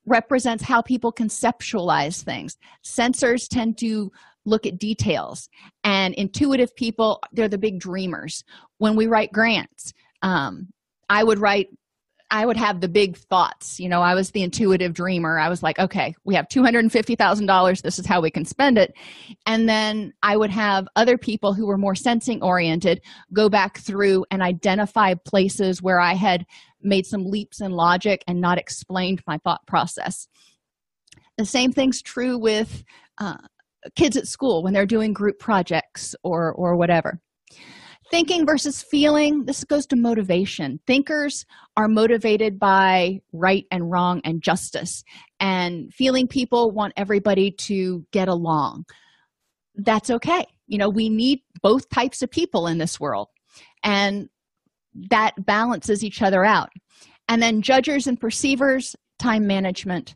represents how people conceptualize things. Sensors tend to look at details and intuitive people they're the big dreamers. When we write grants um, i would write I would have the big thoughts. You know, I was the intuitive dreamer. I was like, okay, we have $250,000. This is how we can spend it. And then I would have other people who were more sensing oriented go back through and identify places where I had made some leaps in logic and not explained my thought process. The same thing's true with uh, kids at school when they're doing group projects or or whatever thinking versus feeling this goes to motivation. Thinkers are motivated by right and wrong and justice and feeling people want everybody to get along. That's okay. You know we need both types of people in this world and that balances each other out. And then judgers and perceivers time management.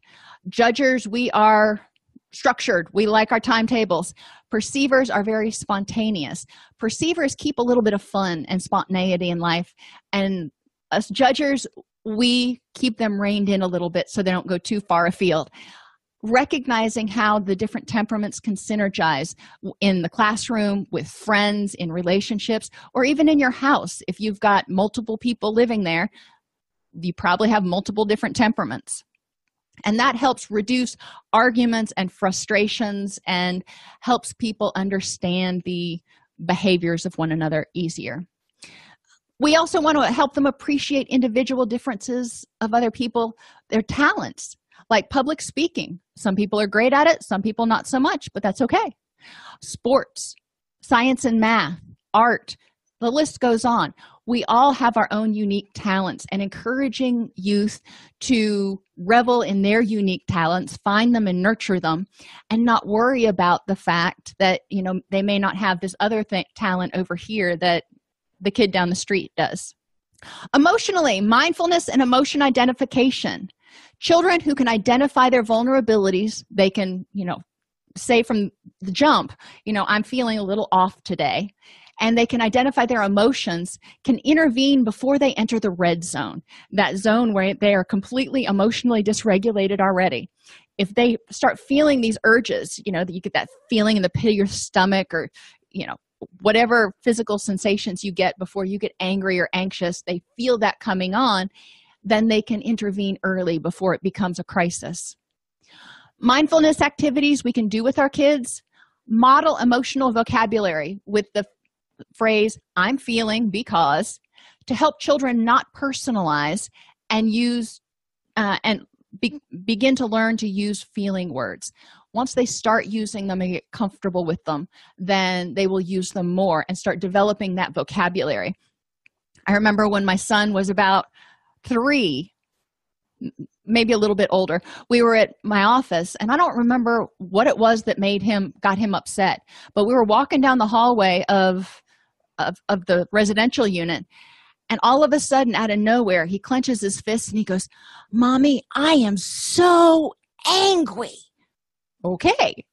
Judgers we are structured. We like our timetables. Perceivers are very spontaneous. Perceivers keep a little bit of fun and spontaneity in life and us judgers we keep them reined in a little bit so they don't go too far afield. Recognizing how the different temperaments can synergize in the classroom with friends in relationships or even in your house. If you've got multiple people living there you probably have multiple different temperaments and that helps reduce arguments and frustrations and helps people understand the behaviors of one another easier. We also want to help them appreciate individual differences of other people their talents like public speaking. Some people are great at it some people not so much but that's okay. Sports science and math art the list goes on we all have our own unique talents and encouraging youth to revel in their unique talents find them and nurture them and not worry about the fact that you know they may not have this other th- talent over here that the kid down the street does. Emotionally mindfulness and emotion identification. Children who can identify their vulnerabilities they can you know say from the jump you know i'm feeling a little off today and they can identify their emotions can intervene before they enter the red zone that zone where they are completely emotionally dysregulated already. If they start feeling these urges you know that you get that feeling in the pit of your stomach or you know whatever physical sensations you get before you get angry or anxious they feel that coming on then they can intervene early before it becomes a crisis. Mindfulness activities we can do with our kids. Model emotional vocabulary with the phrase i'm feeling because to help children not personalize and use uh, and be, begin to learn to use feeling words. Once they start using them and get comfortable with them then they will use them more and start developing that vocabulary. I remember when my son was about three maybe a little bit older we were at my office and i don't remember what it was that made him got him upset but we were walking down the hallway of of, of the residential unit. And all of a sudden out of nowhere he clenches his fist and he goes mommy i am so angry. Okay.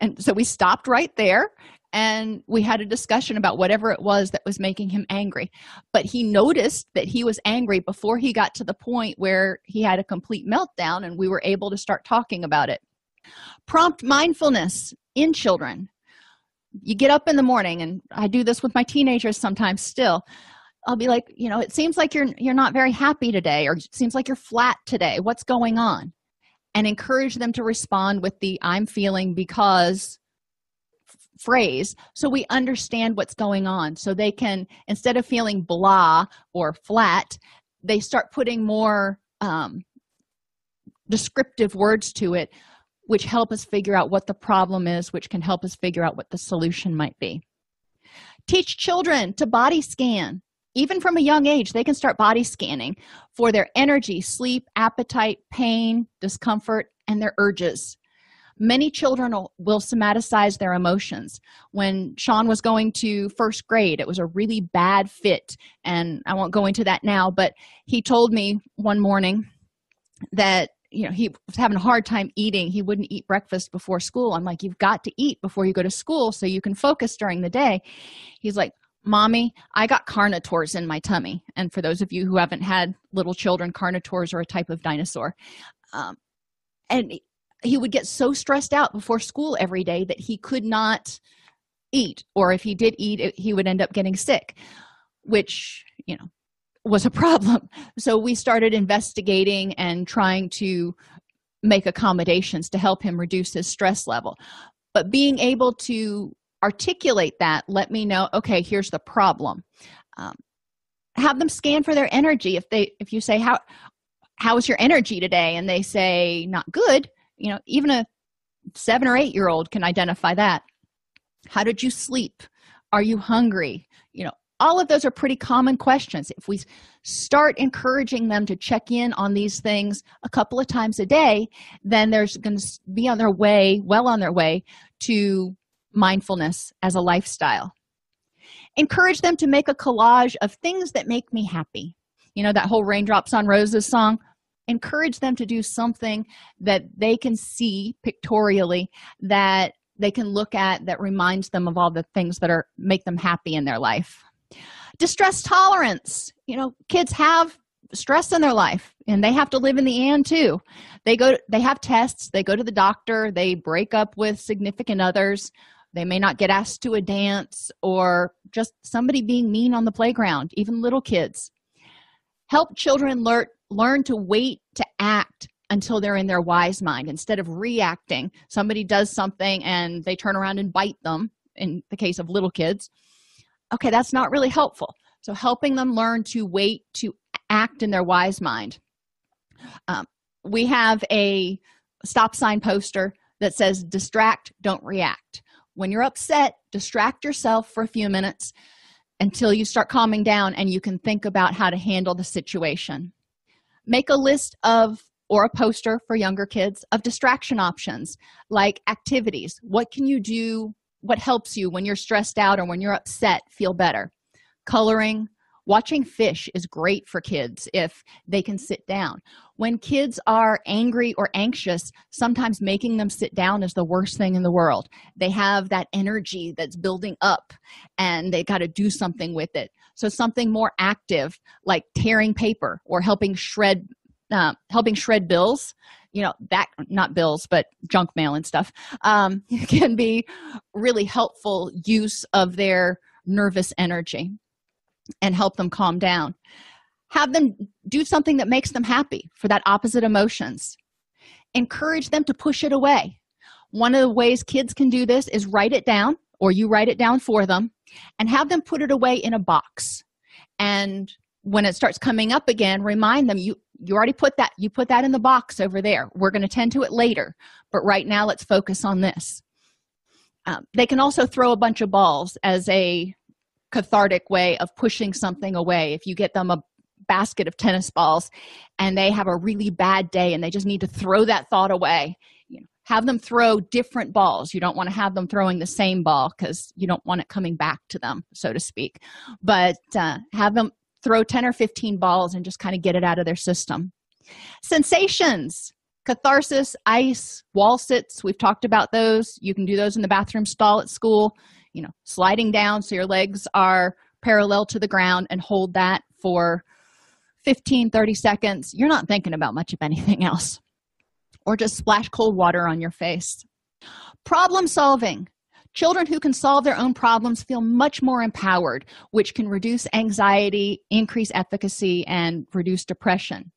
And so we stopped right there and we had a discussion about whatever it was that was making him angry. But he noticed that he was angry before he got to the point where he had a complete meltdown and we were able to start talking about it. Prompt mindfulness in children you get up in the morning and i do this with my teenagers sometimes still. I'll be like you know it seems like you're you're not very happy today or it seems like you're flat today. What's going on? And encourage them to respond with the i'm feeling because phrase so we understand what's going on. So they can instead of feeling blah or flat they start putting more um, descriptive words to it which help us figure out what the problem is which can help us figure out what the solution might be. Teach children to body scan. Even from a young age they can start body scanning for their energy sleep appetite pain discomfort and their urges. Many children will somaticize their emotions. When sean was going to first grade it was a really bad fit and i won't go into that now but he told me one morning that you know he was having a hard time eating. He wouldn't eat breakfast before school. I'm like you've got to eat before you go to school so you can focus during the day. He's like mommy i got carnivores in my tummy. And for those of you who haven't had little children carnivores are a type of dinosaur. Um, and he would get so stressed out before school every day that he could not eat or if he did eat he would end up getting sick which you know was a problem. So we started investigating and trying to make accommodations to help him reduce his stress level. But being able to articulate that let me know okay here's the problem. Um, have them scan for their energy. If they if you say how how is your energy today? and they say not good. You know even a seven or eight year old can identify that. How did you sleep? Are you hungry? You know all of those are pretty common questions. If we start encouraging them to check in on these things a couple of times a day then there's going to be on their way well on their way to mindfulness as a lifestyle. Encourage them to make a collage of things that make me happy. You know that whole raindrops on roses song? Encourage them to do something that they can see pictorially that they can look at that reminds them of all the things that are make them happy in their life distress tolerance. You know kids have stress in their life and they have to live in the and too. They go they have tests they go to the doctor they break up with significant others. They may not get asked to a dance or just somebody being mean on the playground even little kids. Help children learn learn to wait to act until they're in their wise mind. Instead of reacting somebody does something and they turn around and bite them in the case of little kids okay that's not really helpful. So helping them learn to wait to act in their wise mind. Um, we have a stop sign poster that says distract don't react. When you're upset distract yourself for a few minutes until you start calming down and you can think about how to handle the situation. Make a list of or a poster for younger kids of distraction options like activities. What can you do what helps you when you're stressed out or when you're upset feel better. Coloring watching fish is great for kids if they can sit down. When kids are angry or anxious sometimes making them sit down is the worst thing in the world. They have that energy that's building up and they got to do something with it. So something more active like tearing paper or helping shred uh, helping shred bills you know that not bills but junk mail and stuff um, can be really helpful use of their nervous energy and help them calm down. Have them do something that makes them happy for that opposite emotions. Encourage them to push it away. One of the ways kids can do this is write it down or you write it down for them and have them put it away in a box. And when it starts coming up again remind them you you already put that you put that in the box over there. We're going to tend to it later but right now let's focus on this. Um, they can also throw a bunch of balls as a cathartic way of pushing something away. If you get them a basket of tennis balls and they have a really bad day and they just need to throw that thought away you know, have them throw different balls. You don't want to have them throwing the same ball because you don't want it coming back to them so to speak. But uh, have them throw 10 or 15 balls and just kind of get it out of their system. Sensations. Catharsis ice wall sits. We've talked about those. You can do those in the bathroom stall at school. You know sliding down so your legs are parallel to the ground and hold that for 15 30 seconds. You're not thinking about much of anything else. Or just splash cold water on your face. Problem solving children who can solve their own problems feel much more empowered which can reduce anxiety increase efficacy and reduce depression.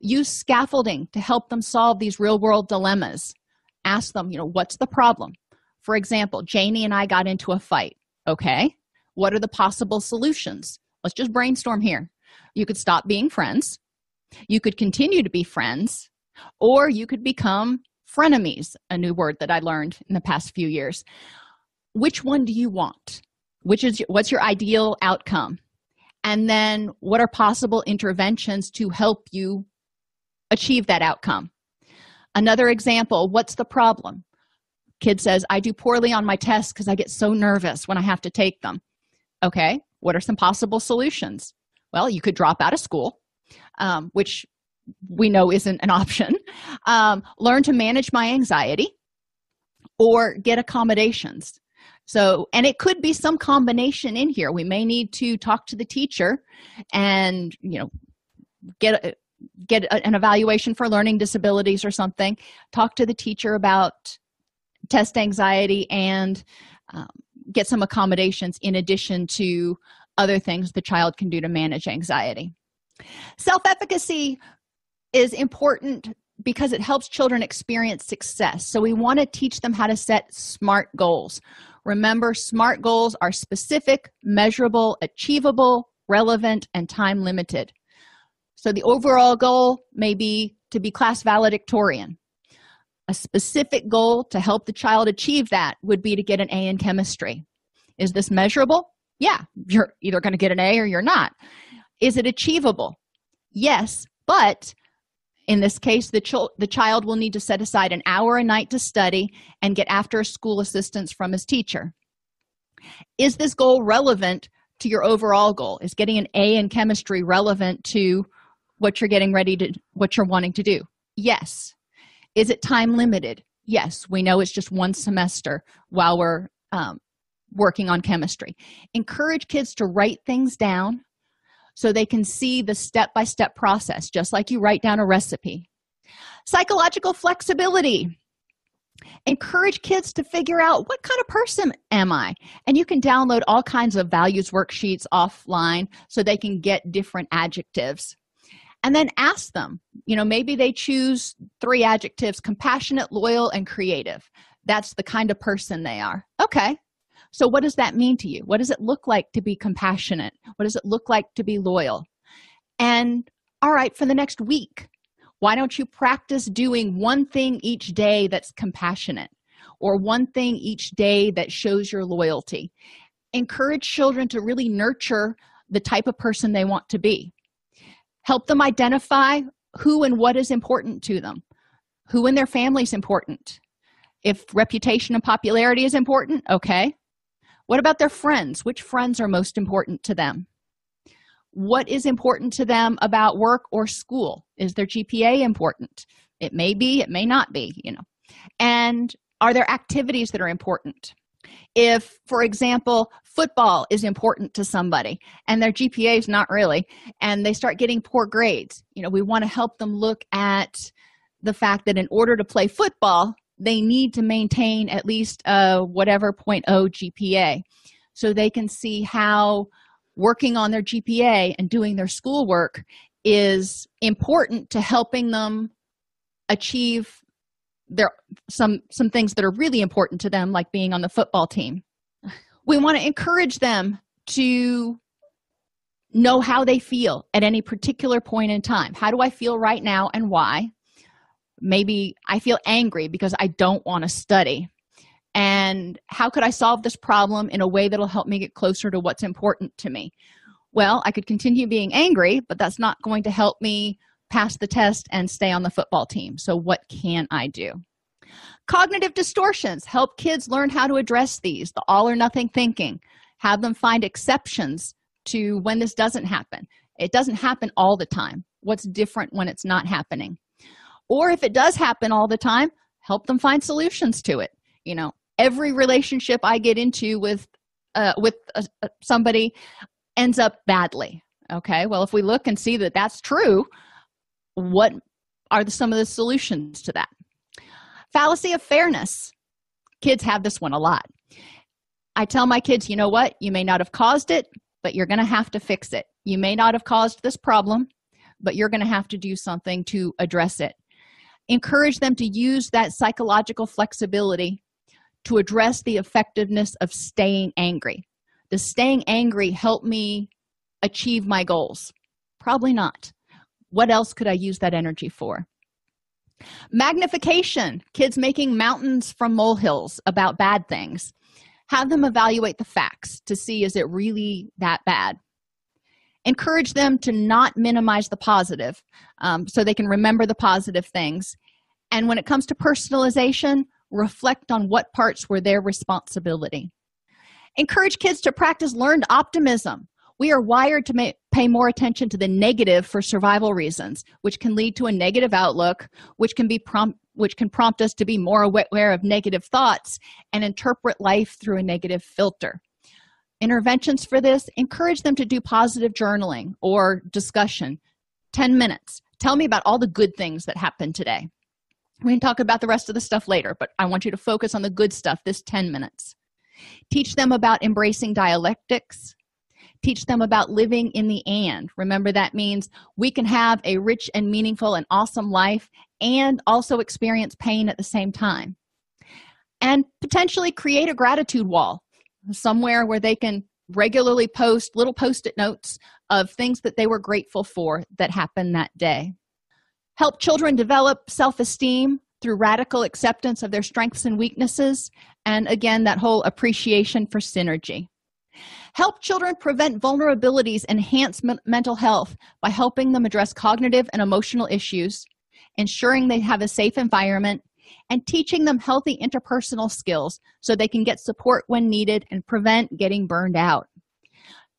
Use scaffolding to help them solve these real world dilemmas. Ask them you know what's the problem? For example janie and i got into a fight okay? What are the possible solutions? Let's just brainstorm here. You could stop being friends. You could continue to be friends or you could become frenemies a new word that i learned in the past few years. Which one do you want? Which is what's your ideal outcome? And then what are possible interventions to help you achieve that outcome? Another example what's the problem? Kid says i do poorly on my tests because i get so nervous when i have to take them. Okay what are some possible solutions? Well you could drop out of school um, which we know isn't an option um, learn to manage my anxiety or get accommodations. So and it could be some combination in here. We may need to talk to the teacher and you know get a, get a, an evaluation for learning disabilities or something. Talk to the teacher about test anxiety and um, get some accommodations in addition to other things the child can do to manage anxiety. Self-efficacy is important because it helps children experience success. So we want to teach them how to set smart goals. Remember smart goals are specific measurable achievable relevant and time limited. So the overall goal may be to be class valedictorian. A specific goal to help the child achieve that would be to get an a in chemistry. Is this measurable? Yeah you're either going to get an a or you're not. Is it achievable? Yes but in this case the, ch- the child will need to set aside an hour a night to study and get after school assistance from his teacher. Is this goal relevant to your overall goal? Is getting an a in chemistry relevant to what you're getting ready to what you're wanting to do? Yes. Is it time limited? Yes. We know it's just one semester while we're um, working on chemistry. Encourage kids to write things down so they can see the step by step process, just like you write down a recipe. Psychological flexibility. Encourage kids to figure out what kind of person am I? And you can download all kinds of values worksheets offline so they can get different adjectives. And then ask them, you know, maybe they choose three adjectives compassionate, loyal, and creative. That's the kind of person they are. Okay, so, what does that mean to you? What does it look like to be compassionate? What does it look like to be loyal? And all right, for the next week, why don't you practice doing one thing each day that's compassionate or one thing each day that shows your loyalty? Encourage children to really nurture the type of person they want to be. Help them identify who and what is important to them, who in their family is important. If reputation and popularity is important, okay, what about their friends? Which friends are most important to them? What is important to them about work or school? Is their GPA important? It may be, it may not be, you know. And are there activities that are important? If, for example, football is important to somebody and their GPA is not really, and they start getting poor grades, you know, we want to help them look at the fact that in order to play football, they need to maintain at least uh, oh a whatever 0.0 GPA so they can see how working on their GPA and doing their schoolwork is important to helping them achieve their some some things that are really important to them like being on the football team. We want to encourage them to know how they feel at any particular point in time. How do i feel right now and why maybe i feel angry because i don't want to study. And how could i solve this problem in a way that'll help me get closer to what's important to me? Well i could continue being angry but that's not going to help me pass the test and stay on the football team. So what can i do? Cognitive distortions. Help kids learn how to address these the all or nothing thinking. Have them find exceptions to when this doesn't happen. It doesn't happen all the time. What's different when it's not happening or if it does happen all the time help them find solutions to it. You know every relationship i get into with uh, with uh, uh, somebody ends up badly okay? Well if we look and see that that's true what are the, some of the solutions to that? Fallacy of fairness. Kids have this one a lot. I tell my kids you know what? You may not have caused it but you're going to have to fix it. You may not have caused this problem but you're going to have to do something to address it encourage them to use that psychological flexibility to address the effectiveness of staying angry. Does staying angry help me achieve my goals? Probably not. What else could i use that energy for? Magnification. Kids making mountains from molehills about bad things. Have them evaluate the facts to see is it really that bad encourage them to not minimize the positive um, so they can remember the positive things. And when it comes to personalization reflect on what parts were their responsibility. Encourage kids to practice learned optimism. We are wired to pay more attention to the negative for survival reasons which can lead to a negative outlook which can be prompt which can prompt us to be more aware of negative thoughts and interpret life through a negative filter interventions for this encourage them to do positive journaling or discussion. 10 minutes. Tell me about all the good things that happened today. We can talk about the rest of the stuff later but i want you to focus on the good stuff this 10 minutes. Teach them about embracing dialectics. Teach them about living in the and. Remember that means we can have a rich and meaningful and awesome life and also experience pain at the same time. And potentially create a gratitude wall somewhere where they can regularly post little post-it notes of things that they were grateful for that happened that day. Help children develop self-esteem through radical acceptance of their strengths and weaknesses and again that whole appreciation for synergy. Help children prevent vulnerabilities enhance mental health by helping them address cognitive and emotional issues ensuring they have a safe environment and teaching them healthy interpersonal skills so they can get support when needed and prevent getting burned out.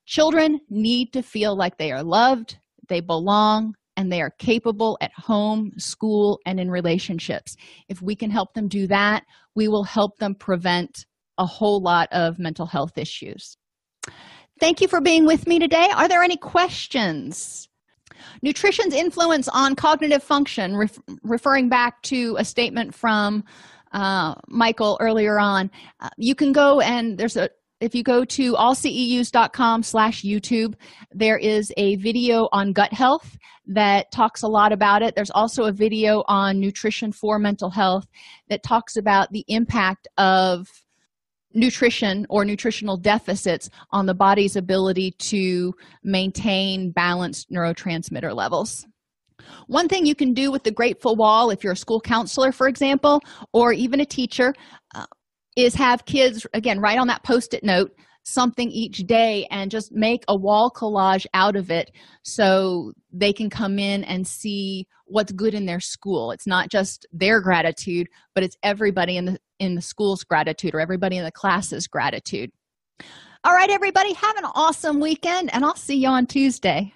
Children need to feel like they are loved they belong and they are capable at home school and in relationships. If we can help them do that we will help them prevent a whole lot of mental health issues. Thank you for being with me today. Are there any questions nutrition's influence on cognitive function ref- referring back to a statement from uh, michael earlier on. Uh, you can go and there's a if you go to allceus.com slash youtube there is a video on gut health that talks a lot about it. There's also a video on nutrition for mental health that talks about the impact of nutrition or nutritional deficits on the body's ability to maintain balanced neurotransmitter levels. One thing you can do with the grateful wall if you're a school counselor for example or even a teacher uh, is have kids again write on that post-it note something each day and just make a wall collage out of it so they can come in and see what's good in their school. It's not just their gratitude but it's everybody in the in the school's gratitude or everybody in the class's gratitude. All right everybody have an awesome weekend and i'll see you on tuesday